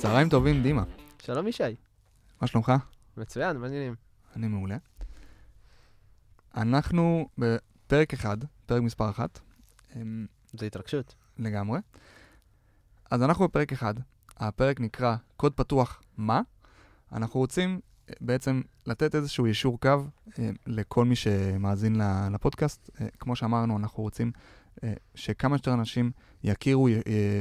צהריים טובים, דימה. שלום ישי. מה שלומך? מצוין, מעניינים. אני מעולה. אנחנו בפרק אחד, פרק מספר אחת. אמ, זה התרגשות. לגמרי. אז אנחנו בפרק אחד. הפרק נקרא קוד פתוח מה? אנחנו רוצים אה, בעצם לתת איזשהו יישור קו אה, לכל מי שמאזין לפודקאסט. אה, כמו שאמרנו, אנחנו רוצים שכמה שיותר אנשים יכירו, אה,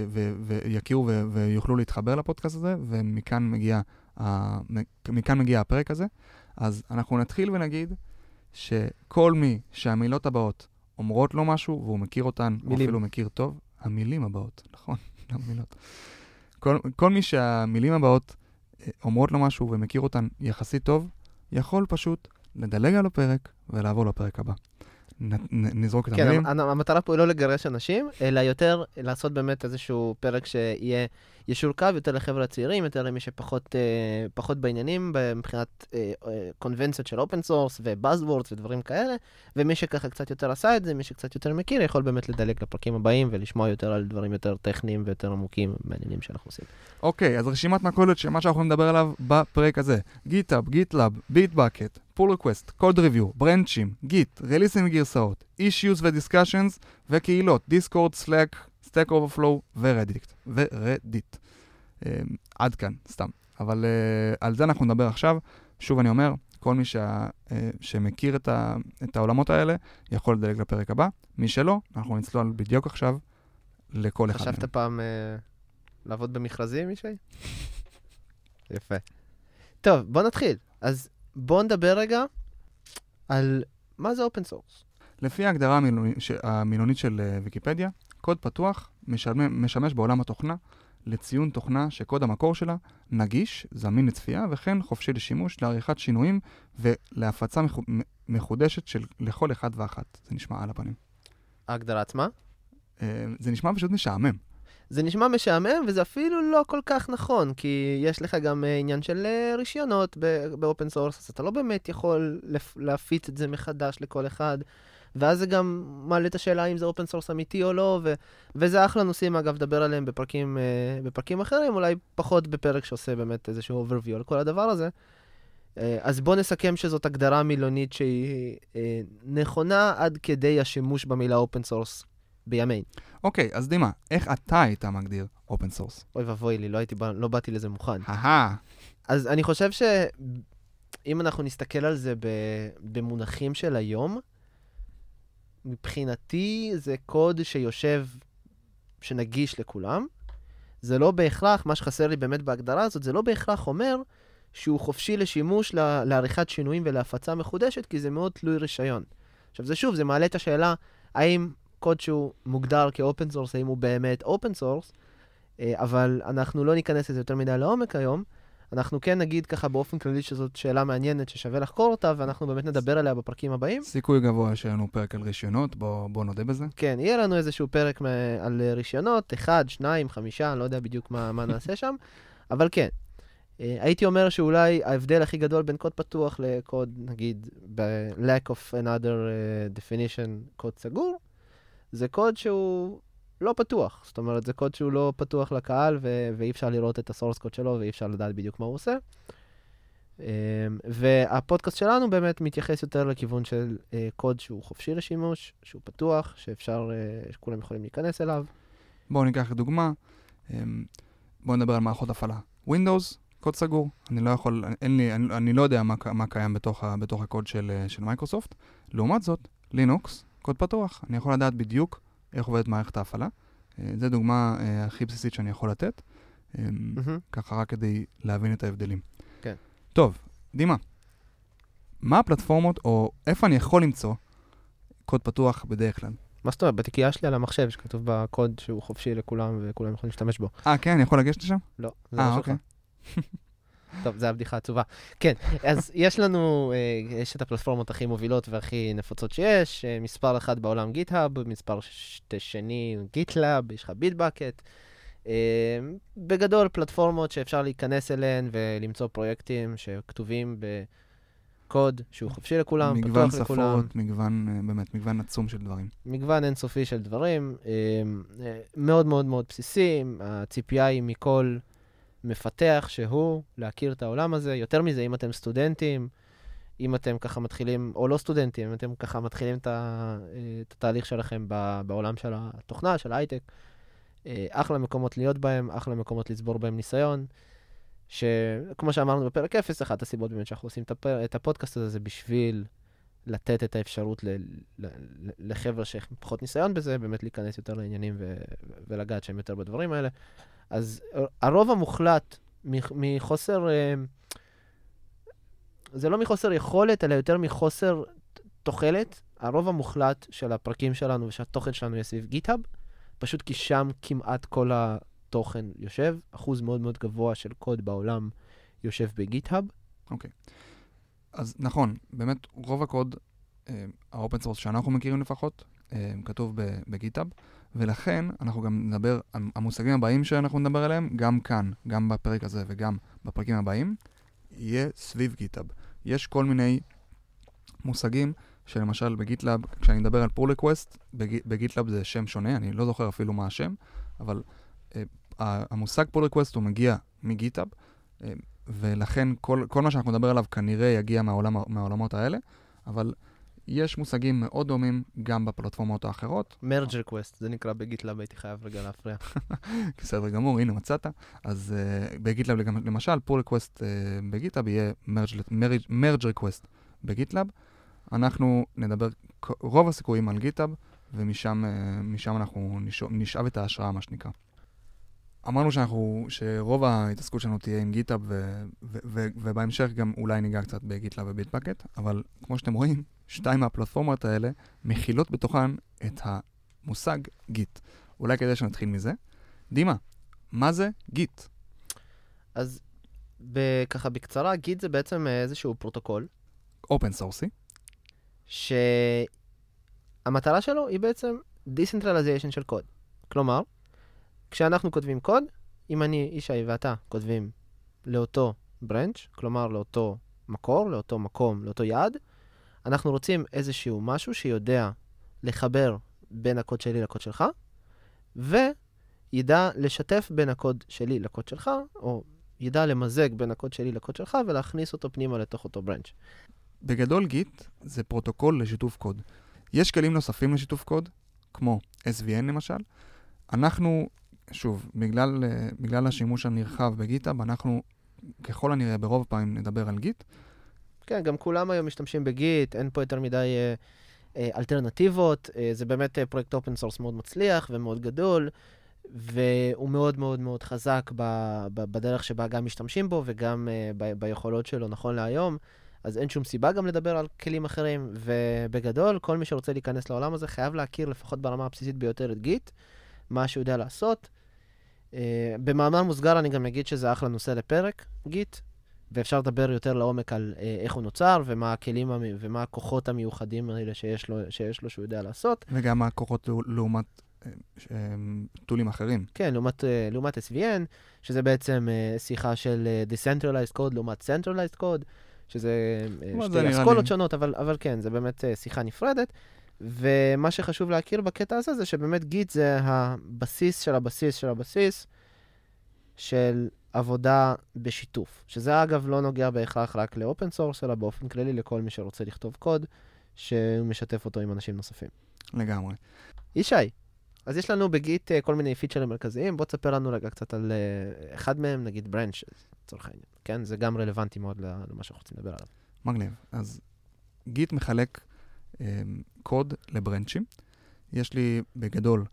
ו- ויכירו ו- ויוכלו להתחבר לפודקאסט הזה, ומכאן מגיע, מכאן מגיע הפרק הזה. אז אנחנו נתחיל ונגיד שכל מי שהמילות הבאות אומרות לו משהו, והוא מכיר אותן, או מילים. אפילו מכיר טוב, המילים הבאות, נכון? לא מילות. כל, כל מי שהמילים הבאות אה, אומרות לו משהו ומכיר אותן יחסית טוב, יכול פשוט לדלג על הפרק ולעבור לפרק הבא. נזרוק את כן, המילים. המ- המטרה פה היא לא לגרש אנשים, אלא יותר לעשות באמת איזשהו פרק שיהיה יישור קו יותר לחבר'ה הצעירים, יותר למי שפחות אה, פחות בעניינים מבחינת אה, אה, קונבנציות של open source ו buzzwords ודברים כאלה, ומי שככה קצת יותר עשה את זה, מי שקצת יותר מכיר, יכול באמת לדלג לפרקים הבאים ולשמוע יותר על דברים יותר טכניים ויותר עמוקים מעניינים שאנחנו עושים. אוקיי, אז רשימת מכולת של מה שאנחנו נדבר עליו בפרק הזה. GitHub, GitLab, Bitbucket, pull request, code review, branch ים, Git, release ים וגרסאות, issues ו discussions וקהילות, Discord, Slack, Stack Overflow ו Reddit. ו Reddit. אה, עד כאן, סתם. אבל אה, על זה אנחנו נדבר עכשיו. שוב אני אומר, כל מי שה, אה, שמכיר את, ה, את העולמות האלה יכול לדלג לפרק הבא. מי שלא, אנחנו נצלול בדיוק עכשיו לכל אחד חשבת פעם אה, לעבוד במכרזים, ישי? יפה. טוב, בוא נתחיל. אז בוא נדבר רגע על מה זה open source. לפי ההגדרה המילונית, המילונית של אה, ויקיפדיה, קוד פתוח משמש, משמש בעולם התוכנה לציון תוכנה שקוד המקור שלה נגיש, זמין לצפייה וכן חופשי לשימוש, לעריכת שינויים ולהפצה מחודשת של לכל אחד ואחת. זה נשמע על הפנים. ההגדרה עצמה. אה, זה נשמע פשוט משעמם. זה נשמע משעמם, וזה אפילו לא כל כך נכון, כי יש לך גם אה, עניין של אה, רישיונות ב open source, אז אתה לא באמת יכול להפיץ את זה מחדש לכל אחד, ואז זה גם מעלה את השאלה אם זה open source אמיתי או לא, ו- וזה אחלה נושאים, אגב, לדבר עליהם בפרקים, אה, בפרקים אחרים, אולי פחות בפרק שעושה באמת איזשהו overview על כל הדבר הזה. אה, אז בואו נסכם שזאת הגדרה מילונית שהיא אה, נכונה עד כדי השימוש במילה open source בימינו. אוקיי, אז דימה, איך אתה היית מגדיר open source? אוי ואבוי לי, לא, הייתי, לא באתי לזה מוכן. אהה, אז אני חושב שאם אנחנו נסתכל על זה במונחים של היום, מבחינתי זה קוד שיושב, שנגיש לכולם. זה לא בהכרח, מה שחסר לי באמת בהגדרה הזאת, זה לא בהכרח אומר שהוא חופשי לשימוש ל- לעריכת שינויים ולהפצה מחודשת, כי זה מאוד תלוי רישיון. עכשיו, זה שוב, זה מעלה את השאלה, האם קוד שהוא מוגדר כ open source, האם הוא באמת open source, אבל אנחנו לא ניכנס לזה יותר מדי לעומק היום. אנחנו כן נגיד ככה באופן כללי שזאת שאלה מעניינת ששווה לחקור אותה, ואנחנו באמת נדבר עליה בפרקים הבאים. סיכוי גבוה שיהיה לנו פרק על רישיונות, בוא, בוא נודה בזה. כן, יהיה לנו איזשהו פרק על רישיונות, אחד, שניים, חמישה, אני לא יודע בדיוק מה, מה נעשה שם, אבל כן. אה, הייתי אומר שאולי ההבדל הכי גדול בין קוד פתוח לקוד, נגיד, ב lack of another uh, definition, קוד סגור, זה קוד שהוא לא פתוח. זאת אומרת, זה קוד שהוא לא פתוח לקהל, ו- ואי אפשר לראות את ה source code שלו, ואי אפשר לדעת בדיוק מה הוא עושה. Um, והפודקאסט שלנו באמת מתייחס יותר לכיוון של uh, קוד שהוא חופשי לשימוש, שהוא פתוח, שאפשר, uh, שכולם יכולים להיכנס אליו. בואו ניקח דוגמה, אמ, בואו נדבר על מערכות הפעלה. Windows, קוד סגור. אני לא יכול, אין לי, אני, אני לא יודע מה, מה קיים בתוך, בתוך הקוד של, אה, מייקרוסופט. לעומת זאת, לינוקס, קוד פתוח. אני יכול לדעת בדיוק איך עובדת מערכת ההפעלה. אה, זו דוגמה אה, הכי בסיסית שאני יכול לתת. אמ. ככה רק כדי להבין את ההבדלים. כן. טוב, דימה, מה הפלטפורמות, או איפה אני יכול למצוא קוד פתוח בדרך כלל? מה זאת אומרת? בתיקייה שלי על המחשב, שכתוב בקוד שהוא חופשי לכולם וכולם יכולים להשתמש בו. אה, כן, אני יכול לגשת לשם? לא, זה אה, לא שלך. טוב, זו הבדיחה עצובה. כן, אז יש לנו, אה, יש את הפלטפורמות הכי מובילות והכי נפוצות שיש, אה, מספר אחד בעולם GitHub, מספר ש- שני GitLab, יש לך Bitbucket. אה, בגדול, פלטפורמות שאפשר להיכנס אליהן ולמצוא פרויקטים שכתובים בקוד שהוא חופשי לכולם, מגוון פתוח לכולם. שפות, מגוון, באמת, מגוון עצום של דברים. מגוון אינסופי של דברים, מאוד מאוד מאוד בסיסי, הציפייה היא מכל מפתח שהוא להכיר את העולם הזה. יותר מזה, אם אתם סטודנטים, אם אתם ככה מתחילים, או לא סטודנטים, אם אתם ככה מתחילים את, ה, את התהליך שלכם בעולם של התוכנה, של ההייטק, אה, אחלה מקומות להיות בהם, אחלה מקומות לצבור בהם ניסיון. שכמו שאמרנו בפרק 0, אחת הסיבות באמת שאנחנו עושים את הפודקאסט הזה זה בשביל לתת את האפשרות לחבר'ה שיש פחות ניסיון בזה, באמת להיכנס יותר לעניינים ולגעת שהם יותר בדברים האלה. אז הרוב המוחלט מחוסר, אה, זה לא מחוסר יכולת, אלא יותר מחוסר תוחלת, הרוב המוחלט של הפרקים שלנו ושהתוכן שלנו יהיה סביב גיטהאב, פשוט כי שם כמעט כל התוכן יושב, אחוז מאוד מאוד גבוה של קוד בעולם יושב בגיטהאב. אוקיי. Okay. אז נכון, באמת רוב הקוד, ה open source שאנחנו מכירים לפחות, אה, כתוב ב GitHub, ולכן אנחנו גם נדבר, המושגים הבאים שאנחנו נדבר עליהם, גם כאן, גם בפרק הזה וגם בפרקים הבאים, יהיה סביב GitHub. יש כל מיני מושגים שלמשל ב GitLab, כשאני מדבר על pull request, ב GitLab זה שם שונה, אני לא זוכר אפילו מה השם, אבל אה, המושג pull request הוא מגיע מ GitHub, אה, ולכן כל, כל מה שאנחנו נדבר עליו כנראה יגיע מהעולם, מהעולמות האלה, אבל יש מושגים מאוד דומים גם בפלטפורמות האחרות. merge request, זה נקרא ב GitLab, הייתי חייב רגע להפריע. בסדר גמור, הנה מצאת. אז אה, ב GitLab למשל, pull request אה, ב GitLab יהיה merge request ב GitLab. אנחנו נדבר רוב הסיכויים על GitLab, ומשם אה, אנחנו נשאב את ההשראה, מה שנקרא. אמרנו שאנחנו, שרוב ההתעסקות שלנו תהיה עם GitHub, ובהמשך גם אולי ניגע קצת ב GitLab ו Bitbucket, אבל כמו שאתם רואים, שתיים מהפלטפורמות האלה מכילות בתוכן את המושג Git. אולי כדאי שנתחיל מזה. דימה, מה זה Git? אז ככה בקצרה, Git זה בעצם איזשהו פרוטוקול. open source י. שהמטרה שלו היא בעצם decentralization של קוד. כלומר, כשאנחנו כותבים קוד, אם אני, ישי ואתה, כותבים לאותו branch, כלומר לאותו מקור, לאותו מקום, לאותו יעד, אנחנו רוצים איזשהו משהו שיודע לחבר בין הקוד שלי לקוד שלך, וידע לשתף בין הקוד שלי לקוד שלך, או ידע למזג בין הקוד שלי לקוד שלך ולהכניס אותו פנימה לתוך אותו branch. בגדול Git זה פרוטוקול לשיתוף קוד. יש כלים נוספים לשיתוף קוד, כמו SVN למשל. אנחנו שוב, בגלל, אה, בגלל השימוש הנרחב ב GitHub, אנחנו ככל הנראה ברוב הפעמים נדבר על Git. כן, גם כולם היום משתמשים ב Git, אין פה יותר מדי אה, אה, אלטרנטיבות. אה, זה באמת אה, פרויקט open source מאוד מצליח ומאוד גדול, והוא מאוד מאוד מאוד חזק ב, ב, בדרך שבה גם משתמשים בו וגם אה, ב, ביכולות שלו נכון להיום. אז אין שום סיבה גם לדבר על כלים אחרים, ובגדול, כל מי שרוצה להיכנס לעולם הזה חייב להכיר לפחות ברמה הבסיסית ביותר את גיט, מה שהוא יודע לעשות. Uh, במאמר מוסגר אני גם אגיד שזה אחלה נושא לפרק, גיט, ואפשר לדבר יותר לעומק על uh, איך הוא נוצר ומה הכלים ומה הכוחות המיוחדים האלה שיש לו, שיש לו שהוא יודע לעשות. וגם מה הכוחות לעומת טולים uh, אחרים. כן, לעומת, uh, לעומת SVN, שזה בעצם אה, שיחה של אה, Decentralized Code לעומת Centralized Code, שזה אה, שתי אסכולות שונות, אבל, אבל כן, זה באמת אה, שיחה נפרדת. ומה שחשוב להכיר בקטע הזה זה שבאמת Git זה הבסיס של הבסיס של הבסיס של עבודה בשיתוף. שזה אגב לא נוגע בהכרח רק ל open source, אלא באופן כללי לכל מי שרוצה לכתוב קוד, שהוא משתף אותו עם אנשים נוספים. לגמרי. ישי, אז יש לנו ב Git אה, כל מיני פיצ'רים מרכזיים, בוא תספר לנו רגע קצת על אה, אחד מהם, נגיד branch, לצורך העניין. כן? זה גם רלוונטי מאוד למה שאנחנו רוצים לדבר עליו. מגניב. אז Git מחלק אמ, קוד לברנצ'ים. יש לי בגדול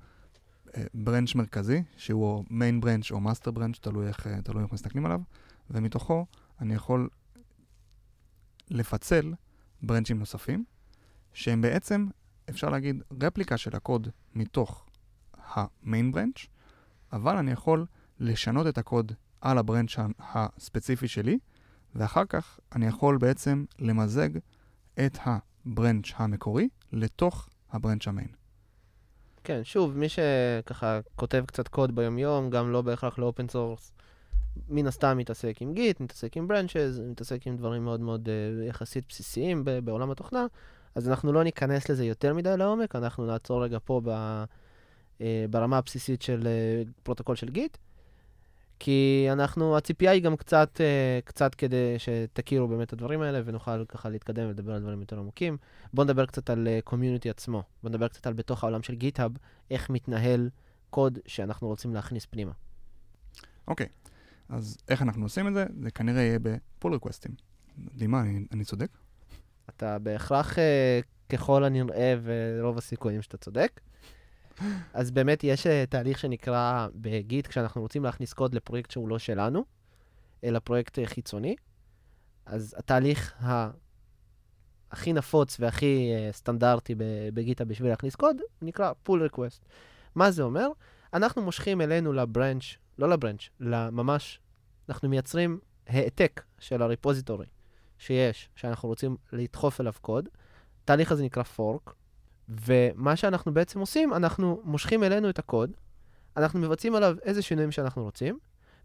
branch מרכזי, שהוא main branch או master branch, תלוי איך, אה, תלוי איך מסתכלים עליו, ומתוכו אני יכול לפצל ברנצ'ים נוספים, שהם בעצם, אפשר להגיד, רפליקה של הקוד מתוך ה main branch, אבל אני יכול לשנות את הקוד על ה branch הספציפי שלי, ואחר כך אני יכול בעצם למזג את. ה branch המקורי לתוך ה branch ה main. כן, שוב, מי שככה כותב קצת קוד ביומיום, גם לא בהכרח ל open source, מן הסתם מתעסק עם Git, מתעסק עם branches, מתעסק עם דברים מאוד מאוד אה, יחסית בסיסיים ב- בעולם התוכנה, אז אנחנו לא ניכנס לזה יותר מדי לעומק, אנחנו נעצור רגע פה ב, אה, ברמה הבסיסית של אה, פרוטוקול של Git. כי אנחנו, הציפייה היא גם קצת, אה, קצת כדי שתכירו באמת את הדברים האלה ונוכל ככה להתקדם ולדבר על דברים יותר עמוקים. בואו נדבר קצת על community עצמו. בואו נדבר קצת על בתוך העולם של GitHub, איך מתנהל קוד שאנחנו רוצים להכניס פנימה. אוקיי, אז איך אנחנו עושים את זה? זה כנראה יהיה בפול ריקווסטים. דימה, אני, אני צודק? אתה בהכרח, אה, ככל הנראה, ורוב הסיכויים שאתה צודק. אז באמת יש אה, תהליך שנקרא בגיט, כשאנחנו רוצים להכניס קוד לפרויקט שהוא לא שלנו, אלא פרויקט אה, חיצוני. אז התהליך ה... הכי נפוץ והכי uh, סטנדרטי בגיטה בשביל להכניס קוד, נקרא pull request. מה זה אומר? אנחנו מושכים אלינו לברנץ', לא לברנץ', לממש, אנחנו מייצרים העתק של הריפוזיטורי שיש, שאנחנו רוצים לדחוף אליו קוד. התהליך הזה נקרא fork, ומה שאנחנו בעצם עושים, אנחנו מושכים אלינו את הקוד, אנחנו מבצעים עליו איזה שינויים שאנחנו רוצים,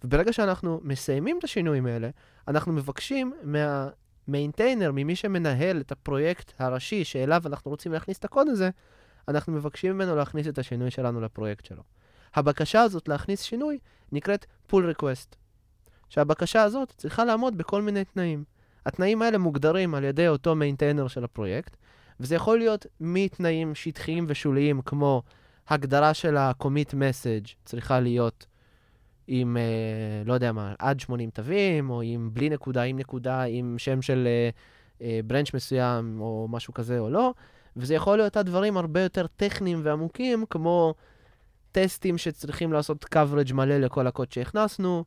וברגע שאנחנו מסיימים את השינויים האלה, אנחנו מבקשים מהמיינטיינר, ממי שמנהל את הפרויקט הראשי שאליו אנחנו רוצים להכניס את הקוד הזה, אנחנו מבקשים ממנו להכניס את השינוי שלנו לפרויקט שלו. הבקשה הזאת להכניס שינוי נקראת pull request. שהבקשה הזאת צריכה לעמוד בכל מיני תנאים. התנאים האלה מוגדרים על ידי אותו maintainer של הפרויקט, וזה יכול להיות מתנאים שטחיים ושוליים, כמו הגדרה של ה-commit message צריכה להיות עם, אה, לא יודע מה, עד 80 תווים, או עם בלי נקודה, עם נקודה, עם שם של אה, אה, ברנץ' מסוים, או משהו כזה או לא. וזה יכול להיות הדברים הרבה יותר טכניים ועמוקים, כמו טסטים שצריכים לעשות coverage מלא לכל הקוד שהכנסנו,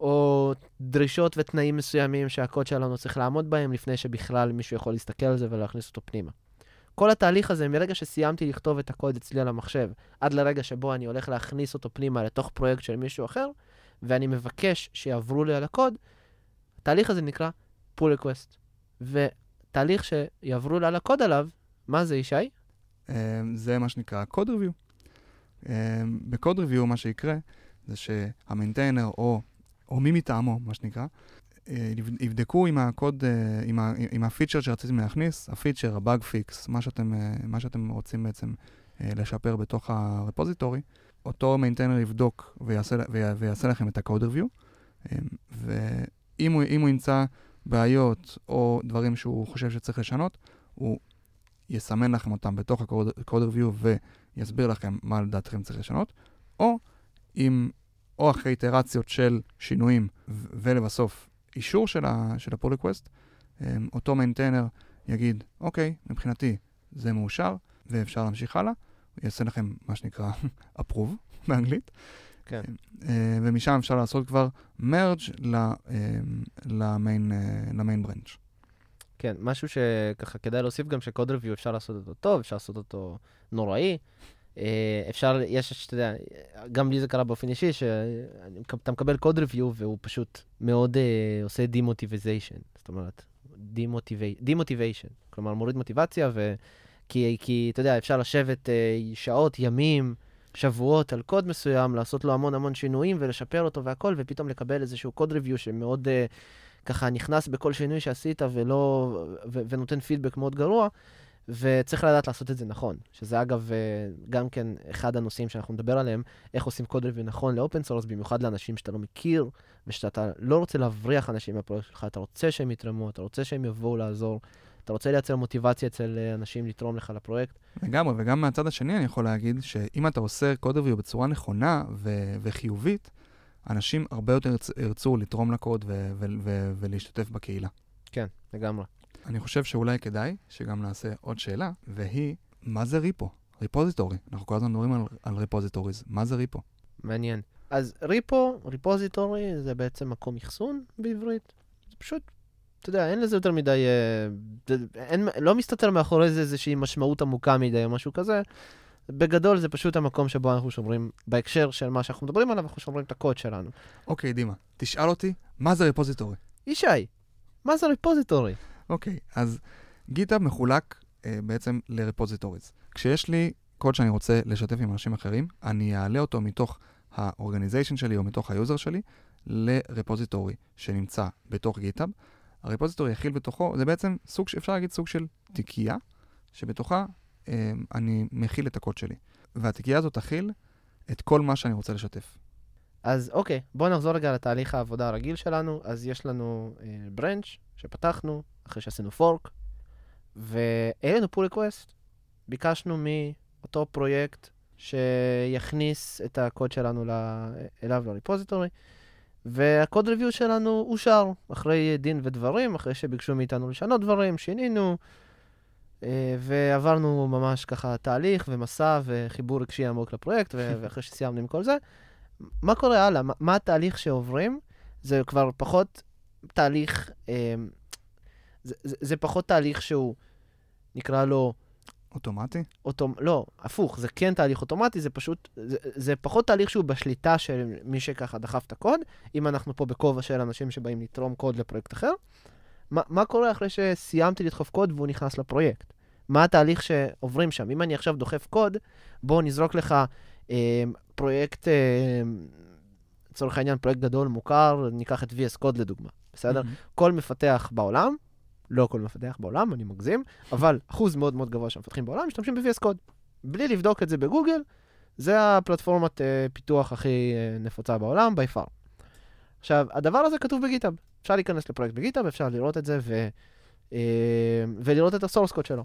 או דרישות ותנאים מסוימים שהקוד שלנו צריך לעמוד בהם לפני שבכלל מישהו יכול להסתכל על זה ולהכניס אותו פנימה. כל התהליך הזה, מרגע שסיימתי לכתוב את הקוד אצלי על המחשב, עד לרגע שבו אני הולך להכניס אותו פנימה לתוך פרויקט של מישהו אחר, ואני מבקש שיעברו לי על הקוד, התהליך הזה נקרא pull request. ותהליך שיעברו לי על הקוד עליו, מה זה, ישי? אמ, זה מה שנקרא code review. אמ, ב code review מה שיקרה זה שה maintainer או, או מי מטעמו, מה שנקרא, יבדקו עם הקוד, אה, עם, ה, עם ה feature שרציתם להכניס, ה feature, ה bug fix, מה שאתם, אה, מה שאתם רוצים בעצם לשפר בתוך ה repository, אותו maintainer יבדוק ויעשה, ויעשה לכם את review, אמ, ואם הוא, הוא ימצא בעיות או דברים שהוא חושב שצריך לשנות, הוא יסמן לכם אותם בתוך ה-code review ויסביר לכם מה לדעתכם צריך לשנות, או אם, או אחרי איטרציות של שינויים ולבסוף אישור של, ה, של ה-pull request, אמ, אותו maintainer יגיד, אוקיי, מבחינתי זה מאושר ואפשר להמשיך הלאה, הוא יעשה לכם מה שנקרא approve באנגלית. כן. אה, ומשם אפשר לעשות כבר merge למיין, למיין ברנץ'. כן, משהו שככה כדאי להוסיף גם שקוד ריוויו אפשר לעשות אותו טוב, אפשר לעשות אותו נוראי. אה, אפשר, יש, אתה יודע, גם לי זה קרה באופן אישי, שאתה מקבל קוד ריוויו והוא פשוט מאוד uh, עושה דימוטיביזיישן, זאת אומרת, demotivation, כלומר מוריד מוטיבציה, ו... כי, כי אתה יודע, אפשר לשבת uh, שעות, ימים, שבועות על קוד מסוים, לעשות לו המון המון שינויים ולשפר אותו והכל, ופתאום לקבל איזשהו code review שמאוד uh, ככה נכנס בכל שינוי שעשית ולא, ו- ונותן פידבק מאוד גרוע. וצריך לדעת לעשות את זה נכון, שזה אגב אה, גם כן אחד הנושאים שאנחנו נדבר עליהם, איך עושים code review נכון ל open source, במיוחד לאנשים שאתה לא מכיר, ושאתה לא רוצה להבריח אנשים מהפרויקט שלך, אתה רוצה שהם יתרמו, אתה רוצה שהם יבואו לעזור, אתה רוצה לייצר מוטיבציה אצל אה, אנשים לתרום לך לפרויקט. לגמרי, וגם מהצד השני אני יכול להגיד שאם אתה עושה קוד ריווי בצורה נכונה ו- וחיובית, אנשים הרבה יותר ירצו לתרום לקוד ו- ו- ו- ולהשתתף בקהילה. כן, לגמרי. אני חושב שאולי כדאי שגם נעשה עוד שאלה, והיא, מה זה ריפו? ריפוזיטורי. אנחנו כל הזמן מדברים על, על ריפוזיטוריז. מה זה ריפו? מעניין. אז repo, repository, זה בעצם מקום אחסון בעברית. זה פשוט, אתה יודע, אין לזה יותר מדי, אה, אין, לא מסתתר מאחורי זה איזושהי משמעות עמוקה מדי או משהו כזה. בגדול זה פשוט המקום שבו אנחנו שומרים, בהקשר של מה שאנחנו מדברים עליו, אנחנו שומרים את הקוד שלנו. אוקיי, okay, דימה, תשאל אותי, מה זה repository? ישי, מה זה repository? אוקיי, אז GitHub מחולק uh, בעצם ל repositories. כשיש לי קוד שאני רוצה לשתף עם אנשים אחרים, אני אעלה אותו מתוך ה organization שלי או מתוך ה user שלי ל repository שנמצא בתוך GitHub. ה repository יכיל בתוכו, זה בעצם סוג, אפשר להגיד סוג של תיקייה, שבתוכה uh, אני מכיל את הקוד שלי. והתיקייה הזאת תכיל את כל מה שאני רוצה לשתף. אז אוקיי, בואו נחזור רגע לתהליך העבודה הרגיל שלנו. אז יש לנו branch שפתחנו, אחרי שעשינו fork, לנו pull request. ביקשנו מאותו פרויקט שיכניס את הקוד שלנו ל- אליו ל repository, וה code review שלנו אושר אחרי דין ודברים, אחרי שביקשו מאיתנו לשנות דברים, שינינו, אה, ועברנו ממש ככה תהליך ומסע וחיבור רגשי עמוק לפרויקט, ואחרי שסיימנו עם כל זה, מה קורה הלאה? מה, מה התהליך שעוברים? זה כבר פחות תהליך, אה, זה, זה, זה פחות תהליך שהוא, נקרא לו, אוטומטי? אוטומ... לא, הפוך, זה כן תהליך אוטומטי, זה פשוט, זה, זה פחות תהליך שהוא בשליטה של מי שככה דחף את הקוד, אם אנחנו פה בכובע של אנשים שבאים לתרום קוד לפרויקט אחר. מה, מה קורה אחרי שסיימתי לדחוף קוד והוא נכנס לפרויקט? מה התהליך שעוברים שם? אם אני עכשיו דוחף קוד, בוא נזרוק לך אה, פרויקט, אה, לצורך העניין, פרויקט גדול, מוכר, ניקח את VS Code לדוגמה, בסדר? מהמם. כל מפתח בעולם, לא כל מפתח בעולם, אני מגזים, אבל אחוז מאוד מאוד גבוה של מפתחים בעולם משתמשים ב-VS Code. בלי לבדוק את זה בגוגל, זה הפלטפורמת uh, פיתוח הכי uh, נפוצה בעולם, by far. עכשיו, הדבר הזה כתוב ב GitHub. אפשר להיכנס לפרויקט ב GitHub, אפשר לראות את זה ו, uh, ולראות את ה source code שלו.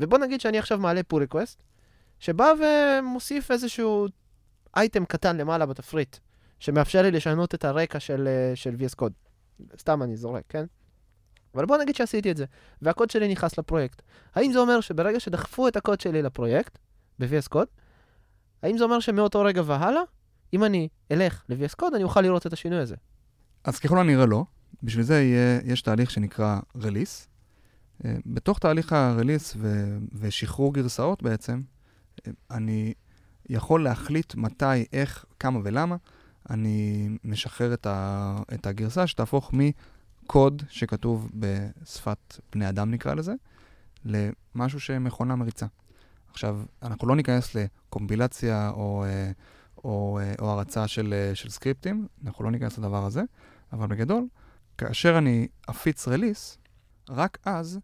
ובוא נגיד שאני עכשיו מעלה pull request, שבא ומוסיף איזשהו אייטם קטן למעלה בתפריט, שמאפשר לי לשנות את הרקע של, uh, של VS Code. סתם אני זורק, כן? אבל בוא נגיד שעשיתי את זה, והקוד שלי נכנס לפרויקט. האם זה אומר שברגע שדחפו את הקוד שלי לפרויקט, ב-VS Code, האם זה אומר שמאותו רגע והלאה, אם אני אלך ל-VS Code, אני אוכל לראות את השינוי הזה? אז ככל הנראה לא. בשביל זה יהיה, יש תהליך שנקרא רליס. אה, בתוך תהליך הרליס ו- ושחרור גרסאות בעצם, אה, אני יכול להחליט מתי, איך, כמה ולמה אני משחרר את, ה- את הגרסה שתהפוך מקוד שכתוב בשפת בני אדם נקרא לזה, למשהו שמכונה מריצה. עכשיו, אנחנו לא ניכנס לקומפילציה או, אה, או, אה, או הרצה של, אה, של סקריפטים, אנחנו לא ניכנס לדבר הזה, אבל בגדול, כאשר אני אפיץ release, רק אז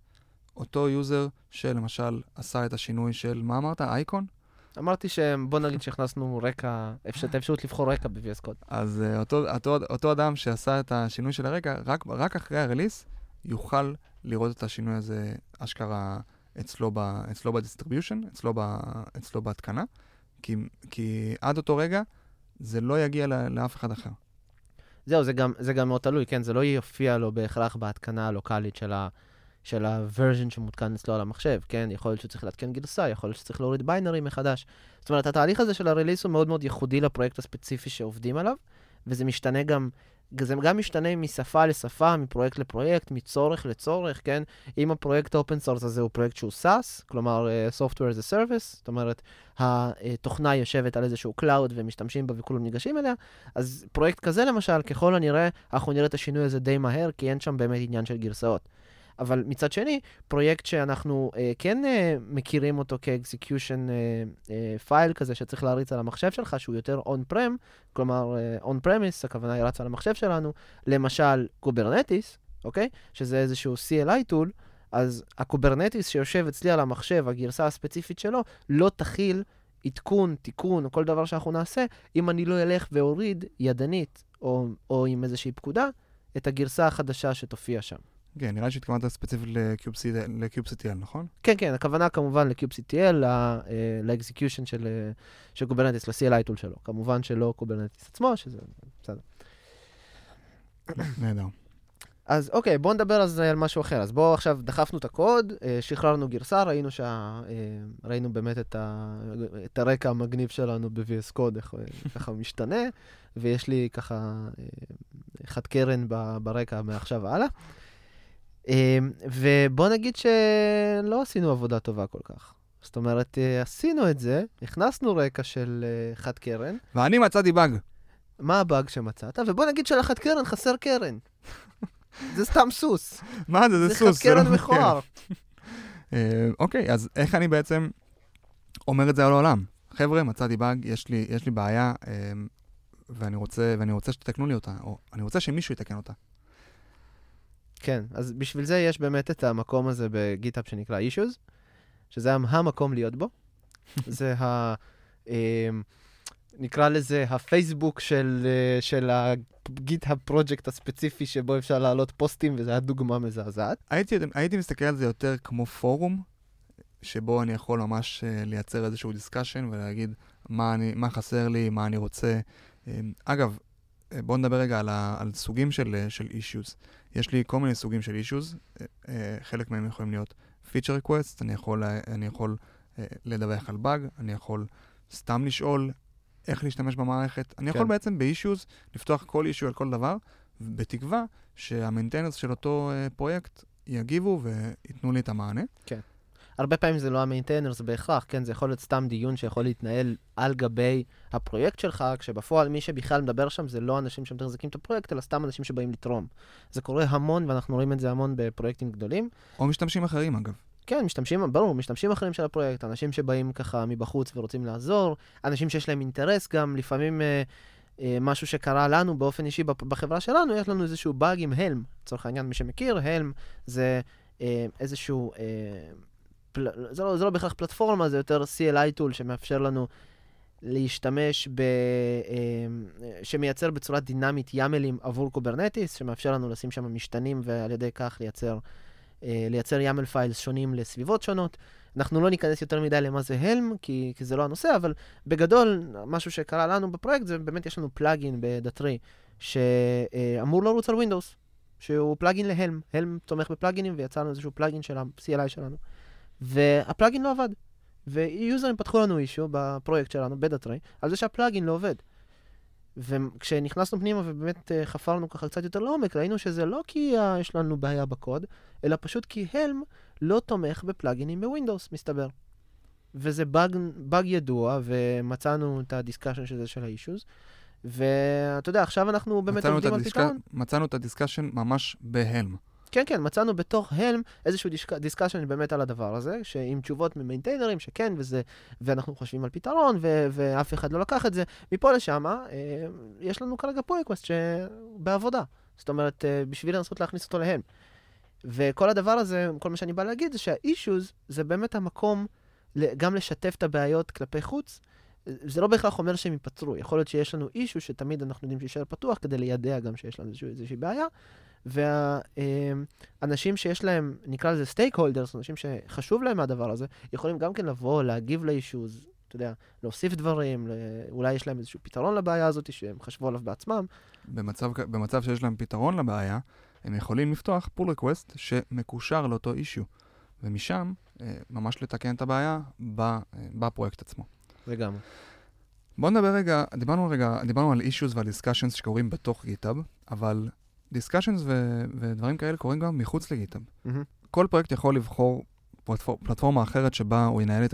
אותו user שלמשל עשה את השינוי של, מה אמרת? אייקון? אמרתי שבוא נגיד שהכנסנו רקע, את האפשרות לבחור רקע ב-VS Code. אז uh, אותו, אותו, אותו אדם שעשה את השינוי של הרקע, רק, רק אחרי ה release, יוכל לראות את השינוי הזה אשכרה אצלו, ב, אצלו ב distribution, אצלו, ב, אצלו בהתקנה, כי, כי עד אותו רגע זה לא יגיע לאף אחד אחר. זהו, זה גם, זה גם מאוד תלוי, כן? זה לא יופיע לו בהכרח בהתקנה הלוקאלית של ה... של ה version שמותקן אצלו על המחשב, כן? יכול להיות שצריך לעדכן גרסה, יכול להיות שצריך להוריד binary מחדש. זאת אומרת, התהליך הזה של ה release הוא מאוד מאוד ייחודי לפרויקט הספציפי שעובדים עליו, וזה משתנה גם, זה גם משתנה משפה לשפה, מפרויקט לפרויקט, מצורך לצורך, כן? אם הפרויקט ה open source הזה הוא פרויקט שהוא SaaS, כלומר אה, Software as a Service, זאת אומרת, התוכנה יושבת על איזשהו Cloud ומשתמשים בה וכולם ניגשים אליה, אז פרויקט כזה למשל, ככל הנראה, אנחנו נראה את השינוי הזה די מהר, כי אין שם באמת עניין של גרסאות. אבל מצד שני, פרויקט שאנחנו אה, כן אה, מכירים אותו כ execution file כזה שצריך להריץ על המחשב שלך, שהוא יותר on-prem, כלומר on-premise, הכוונה היא רצה על המחשב שלנו, למשל Kubernetes, אוקיי? שזה איזשהו CLI tool, אז ה Kubernetes שיושב אצלי על המחשב, הגרסה הספציפית שלו, לא תכיל עדכון, תיקון או כל דבר שאנחנו נעשה, אם אני לא אלך ואוריד ידנית או, או עם איזושהי פקודה את הגרסה החדשה שתופיע שם. כן, נראה לי שהתכוונת ספציפית ל-kubectl, נכון? כן, כן, הכוונה כמובן ל-kubectl, ל execution של, אה, של Kubernetes, ל-CLI tool שלו. כמובן שלא Kubernetes עצמו, שזה בסדר. נהדר. אז אוקיי, בואו נדבר אז על משהו אחר. אז בואו עכשיו דחפנו את הקוד, אה, שחררנו גרסה, ראינו, שה, אה, ראינו באמת את, ה, את הרקע המגניב שלנו ב-VS Code, איך אה, ככה משתנה, ויש לי ככה אה, חד קרן ברקע מעכשיו והלאה. אה, ובואו נגיד שלא עשינו עבודה טובה כל כך. זאת אומרת, אה, עשינו את זה, הכנסנו רקע של אה, חד קרן, ואני מצאתי באג. מה הבאג שמצאת? ובוא נגיד שלחד קרן חסר קרן. זה סתם סוס. מה זה? זה זה סוס. חד קרן לא- מכוער. אה, אוקיי, אז איך אני בעצם אומר את זה על העולם? חבר'ה, מצאתי באג, יש לי, יש לי בעיה, ואני רוצה, ואני רוצה שתתקנו לי אותה, או אני רוצה שמישהו יתקן אותה. כן, אז בשביל זה יש באמת את המקום הזה בגיטאפ שנקרא issues, שזה המקום להיות בו. זה ה... אמ, נקרא לזה הפייסבוק של, אה, של ה GitHub פרויקט הספציפי שבו אפשר להעלות פוסטים, וזו הייתה דוגמה מזעזעת. הייתי, הייתי מסתכל על זה יותר כמו פורום, שבו אני יכול ממש uh, לייצר איזשהו discussion ולהגיד מה, אני, מה חסר לי, מה אני רוצה. Um, אגב, בואו נדבר רגע על, ה, על סוגים של, uh, של issues. יש לי כל מיני סוגים של issues, uh, חלק מהם יכולים להיות feature request, אני יכול, אני יכול לדווח על באג, אני יכול סתם לשאול איך להשתמש במערכת. אני יכול כן. בעצם ב-issues לפתוח כל issue על כל דבר, בתקווה שה maintainers של אותו פרויקט יגיבו וייתנו לי את המענה. כן. הרבה פעמים זה לא ה maintainers בהכרח, כן? זה יכול להיות סתם דיון שיכול להתנהל על גבי הפרויקט שלך, כשבפועל מי שבכלל מדבר שם זה לא אנשים שמתחזקים את הפרויקט, אלא סתם אנשים שבאים לתרום. זה קורה המון, ואנחנו רואים את זה המון בפרויקטים גדולים. או משתמשים אחרים, אגב. כן, משתמשים, ברור, משתמשים אחרים של הפרויקט, אנשים שבאים ככה מבחוץ ורוצים לעזור, אנשים שיש להם אינטרס גם, לפעמים אה, אה, משהו שקרה לנו באופן אישי בחברה שלנו, יש לנו איזשהו באג עם הלם, לצורך העניין, מי שמכיר, הלם זה אה, איזשהו... אה, פל... זה, לא, זה לא בהכרח פלטפורמה, זה יותר CLI טול שמאפשר לנו להשתמש ב... אה, שמייצר בצורה דינמית YAML ים עבור Kubernetes, שמאפשר לנו לשים שם משתנים ועל ידי כך לייצר, אה, לייצר YAML files שונים לסביבות שונות. אנחנו לא ניכנס יותר מדי למה זה Helm, כי, כי זה לא הנושא, אבל בגדול, משהו שקרה לנו בפרויקט זה באמת יש לנו plugin ב Datree שאמור לרוץ על Windows, שהוא plugin ל Helm. Helm תומך בפלאגינים ויצרנו איזשהו plugin של ה-CLI שלנו. וה plugin לא עבד. ויוזרים פתחו לנו issue בפרויקט שלנו, ב Datree, על זה שה plugin לא עובד. וכשנכנסנו פנימה ובאמת uh, חפרנו ככה קצת יותר לעומק, ראינו שזה לא כי uh, יש לנו בעיה בקוד, אלא פשוט כי Helm לא תומך בפלאגינים ב Windows, מסתבר. וזה באג, באג ידוע, ומצאנו את ה discussion של זה של ה issues. ואתה יודע, עכשיו אנחנו באמת עובדים על פתרון. מצאנו את ה discussion ממש ב Helm. כן, כן, מצאנו בתוך Helm איזשהו discussion באמת על הדבר הזה, שעם תשובות מ maintainerים, שכן, וזה, ואנחנו חושבים על פתרון, ו, ואף אחד לא לקח את זה. מפה לשם, אה, יש לנו כרגע pull request שבעבודה. זאת אומרת, אה, בשביל לנסות להכניס אותו ל Helm. וכל הדבר הזה, כל מה שאני בא להגיד זה שה-issues זה באמת המקום גם לשתף את הבעיות כלפי חוץ. זה לא בהכרח אומר שהם ייפתרו, יכול להיות שיש לנו issue שתמיד אנחנו יודעים שיישאר פתוח כדי לידע גם שיש לנו איזושהי בעיה, והאנשים שיש להם, נקרא לזה stakeholders, אנשים שחשוב להם מהדבר הזה, יכולים גם כן לבוא, להגיב לאישוז, אתה יודע, להוסיף דברים, אולי יש להם איזשהו פתרון לבעיה הזאת שהם חשבו עליו בעצמם. במצב, במצב שיש להם פתרון לבעיה, הם יכולים לפתוח pull request שמקושר לאותו issue, ומשם אה, ממש לתקן את הבעיה אה, בפרויקט עצמו. לגמרי. בואו נדבר רגע, דיברנו רגע, דיברנו על issues ועל discussions שקורים בתוך GitHub, אבל discussions ו- ודברים כאלה קורים גם מחוץ ל GitHub. Mm-hmm. כל פרויקט יכול לבחור פלטפור- פלטפורמה אחרת שבה הוא ינהל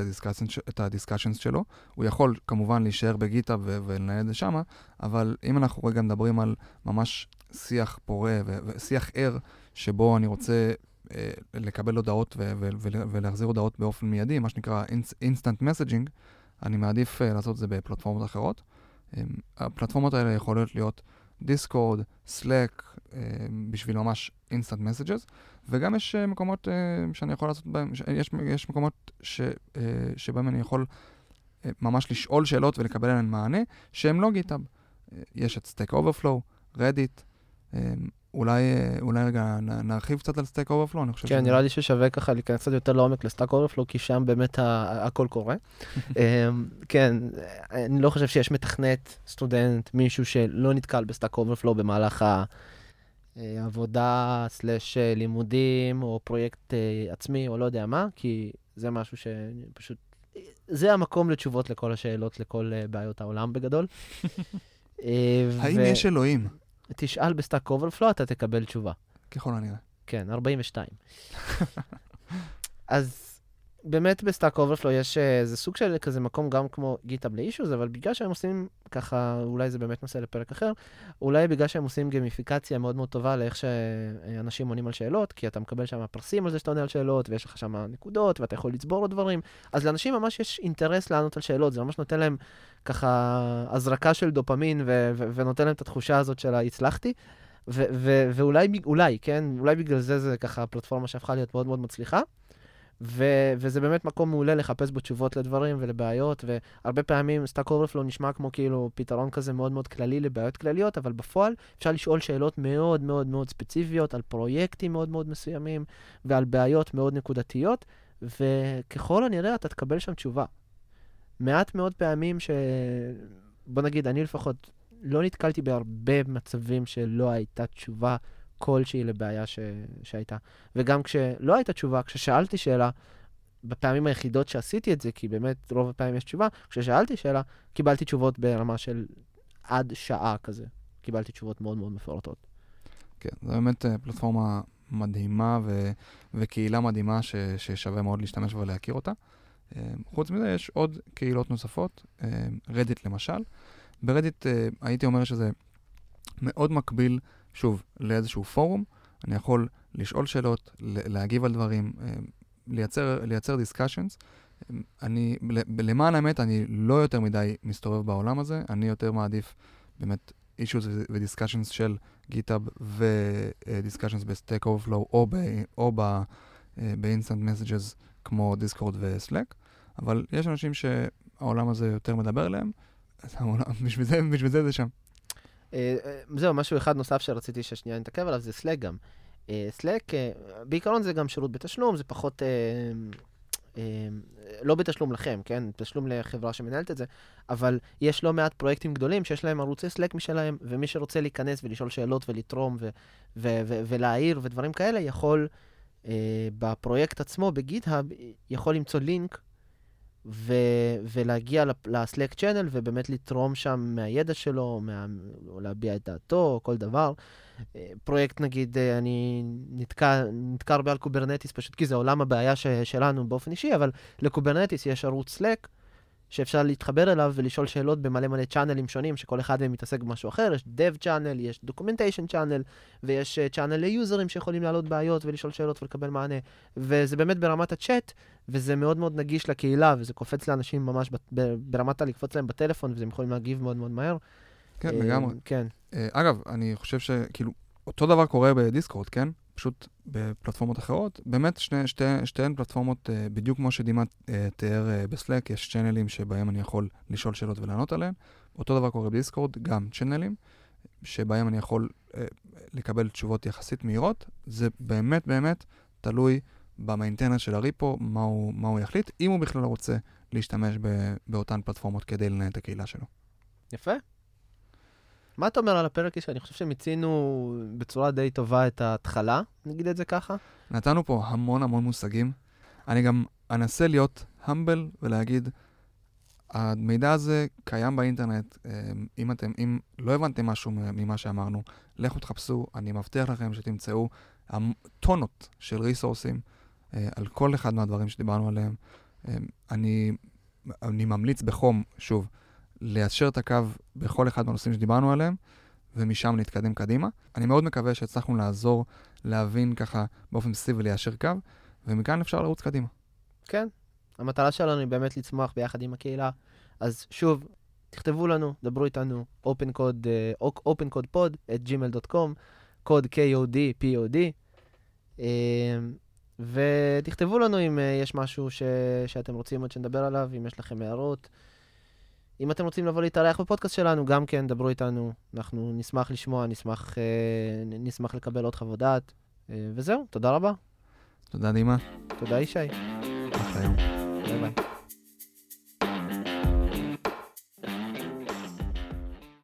את ה discussions שלו. הוא יכול כמובן להישאר ב GitHub ו- ולנהל את זה שמה, אבל אם אנחנו רגע מדברים על ממש שיח פורה ו- ושיח ער, שבו אני רוצה אה, לקבל הודעות ו- ו- ו- ולהחזיר הודעות באופן מיידי, מה שנקרא instant messaging, אני מעדיף אה, לעשות את זה בפלטפורמות אחרות. אה, הפלטפורמות האלה יכולות להיות Discord, Slack, אה, בשביל ממש instant messages, וגם יש אה, מקומות אה, שאני יכול לעשות בהם, יש, יש מקומות ש, שבהם אני יכול ממש לשאול שאלות ולקבל עליהן מענה, שהם לא GitHub. יש את Stack Overflow, Reddit, אולי, אולי רגע נרחיב קצת על Stack Overflow, אני חושב כן, נראה לי ששווה ככה להיכנס קצת יותר לעומק ל Stack Overflow, כי שם באמת הכל קורה. כן, אני לא חושב שיש מתכנת, סטודנט, מישהו שלא נתקל ב Stack Overflow במהלך ה... אה, slash אה, לימודים, או פרויקט אה, עצמי, או לא יודע מה, כי זה משהו שפשוט... זה המקום לתשובות לכל השאלות, לכל בעיות העולם בגדול. האם יש אלוהים? תשאל ב Stack Overflow, אתה תקבל תשובה. ככל הנראה. כן, 42. אז באמת ב Stack Overflow יש איזה סוג של כזה מקום גם כמו GitHub ל issues, אבל בגלל שהם עושים ככה, אולי זה באמת נושא לפרק אחר, אולי בגלל שהם עושים גיימיפיקציה מאוד מאוד טובה לאיך שאנשים עונים על שאלות, כי אתה מקבל שם פרסים על זה שאתה עונה על שאלות, ויש לך שם נקודות, ואתה יכול לצבור לו דברים, אז לאנשים ממש יש אינטרס לענות על שאלות, זה ממש נותן להם ככה הזרקה של דופמין, ו- ו- ונותן להם את התחושה הזאת של הצלחתי. ו- ו- ואולי, אולי, כן, אולי בגלל זה זה ככה פלטפורמה שהפכה להיות מאוד מאוד מצליחה. ו- וזה באמת מקום מעולה לחפש בו תשובות לדברים ולבעיות, והרבה פעמים Stack Overflow נשמע כמו כאילו פתרון כזה מאוד מאוד כללי לבעיות כלליות, אבל בפועל אפשר לשאול שאלות מאוד מאוד מאוד ספציפיות על פרויקטים מאוד מאוד מסוימים ועל בעיות מאוד נקודתיות, וככל הנראה אתה תקבל שם תשובה. מעט מאוד פעמים ש... בוא נגיד, אני לפחות לא נתקלתי בהרבה מצבים שלא הייתה תשובה כלשהי לבעיה ש... שהייתה. וגם כשלא הייתה תשובה, כששאלתי שאלה, בפעמים היחידות שעשיתי את זה, כי באמת רוב הפעמים יש תשובה, כששאלתי שאלה, קיבלתי תשובות ברמה של עד שעה כזה. קיבלתי תשובות מאוד מאוד מפורטות. כן, זו באמת אה, פלטפורמה מדהימה ו... וקהילה מדהימה ש... ששווה מאוד להשתמש ולהכיר אותה. אה, חוץ מזה, יש עוד קהילות נוספות, רדיט אה, למשל. ב Reddit הייתי אומר שזה מאוד מקביל שוב, לאיזשהו פורום, אני יכול לשאול שאלות, להגיב על דברים, אה, לייצר, לייצר discussions. אני, למען האמת, אני לא יותר מדי מסתובב בעולם הזה, אני יותר מעדיף באמת issues ו discussions של GitHub ו discussions ב Stack Overflow או, ב, או ב instant messages כמו Discord ו Slack, אבל יש אנשים שהעולם הזה יותר מדבר אליהם, בשביל זה, בשביל זה זה שם. אה, אה, זהו, משהו אחד נוסף שרציתי ששנייה נתעכב עליו, זה Slack גם. Slack, אה, בעיקרון זה גם שירות בתשלום, זה פחות... לא בתשלום לכם, כן? תשלום לחברה שמנהלת את זה, אבל יש לא מעט פרויקטים גדולים שיש להם ערוצי Slack משלהם, ומי שרוצה להיכנס ולשאול שאלות ולתרום ו- ו- ו- ולהעיר ודברים כאלה, יכול אה, בפרויקט עצמו, ב GitHub, יכול למצוא לינק ו- ולהגיע ל Slack channel ובאמת לתרום שם מהידע שלו, מה- להביע את דעתו, כל דבר. אה, פרויקט, נגיד, אה, אני נתקע, נתקע הרבה על Kubernetes, פשוט כי זה עולם הבעיה ש- שלנו באופן אישי, אבל ל Kubernetes יש ערוץ Slack. שאפשר להתחבר אליו ולשאול שאלות במלא מלא channelים שונים, שכל אחד מהם מתעסק במשהו אחר. יש Dev channel, יש Documentation channel, ויש צ'אנל uh, ליוזרים שיכולים להעלות בעיות ולשאול שאלות ולקבל מענה. וזה באמת ברמת הצ'אט, וזה מאוד מאוד נגיש לקהילה, וזה קופץ לאנשים ממש ברמת הלקפוץ להם בטלפון, והם יכולים להגיב מאוד מאוד מהר. כן, לגמרי. כן. אה, אגב, אני חושב שכאילו, אותו דבר קורה בדיסקורד, כן? פשוט בפלטפורמות אחרות. באמת, שני, שתי, שתיהן פלטפורמות, uh, בדיוק כמו שדימה uh, תיאר uh, בסלק, יש צ'אנלים שבהם אני יכול לשאול שאלות ולענות עליהן. אותו דבר קורה בדיסקורד, גם צ'אנלים, שבהם אני יכול uh, לקבל תשובות יחסית מהירות. זה באמת באמת תלוי במיינטנר של הריפו, מה הוא, מה הוא יחליט, אם הוא בכלל רוצה להשתמש ב, באותן פלטפורמות כדי לנהל את הקהילה שלו. יפה. מה אתה אומר על הפרק הזה? אני חושב שמיצינו בצורה די טובה את ההתחלה, נגיד את זה ככה. נתנו פה המון המון מושגים. אני גם אנסה להיות המבל ולהגיד, המידע הזה קיים באינטרנט. אה, אם אתם, אם לא הבנתם משהו ממה שאמרנו, לכו תחפשו, אני מבטיח לכם שתמצאו טונות של ריסורסים אה, על כל אחד מהדברים שדיברנו עליהם. אה, אני, אני ממליץ בחום, שוב, ליישר את הקו בכל אחד מהנושאים שדיברנו עליהם, ומשם להתקדם קדימה. אני מאוד מקווה שהצלחנו לעזור להבין ככה באופן בסיסי וליישר קו, ומכאן אפשר לרוץ קדימה. כן, המטרה שלנו היא באמת לצמוח ביחד עם הקהילה. אז שוב, תכתבו לנו, דברו איתנו, opencode, uh, opencodepod את gmail.com, קוד KOD, POD, uh, ותכתבו לנו אם uh, יש משהו ש... שאתם רוצים עוד שנדבר עליו, אם יש לכם הערות. אם אתם רוצים לבוא להתארח בפודקאסט שלנו, גם כן, דברו איתנו. אנחנו נשמח לשמוע, נשמח, אה, נשמח לקבל עוד חוות דעת. אה, וזהו, תודה רבה. תודה, דימה. תודה, ישי. אחלה יום.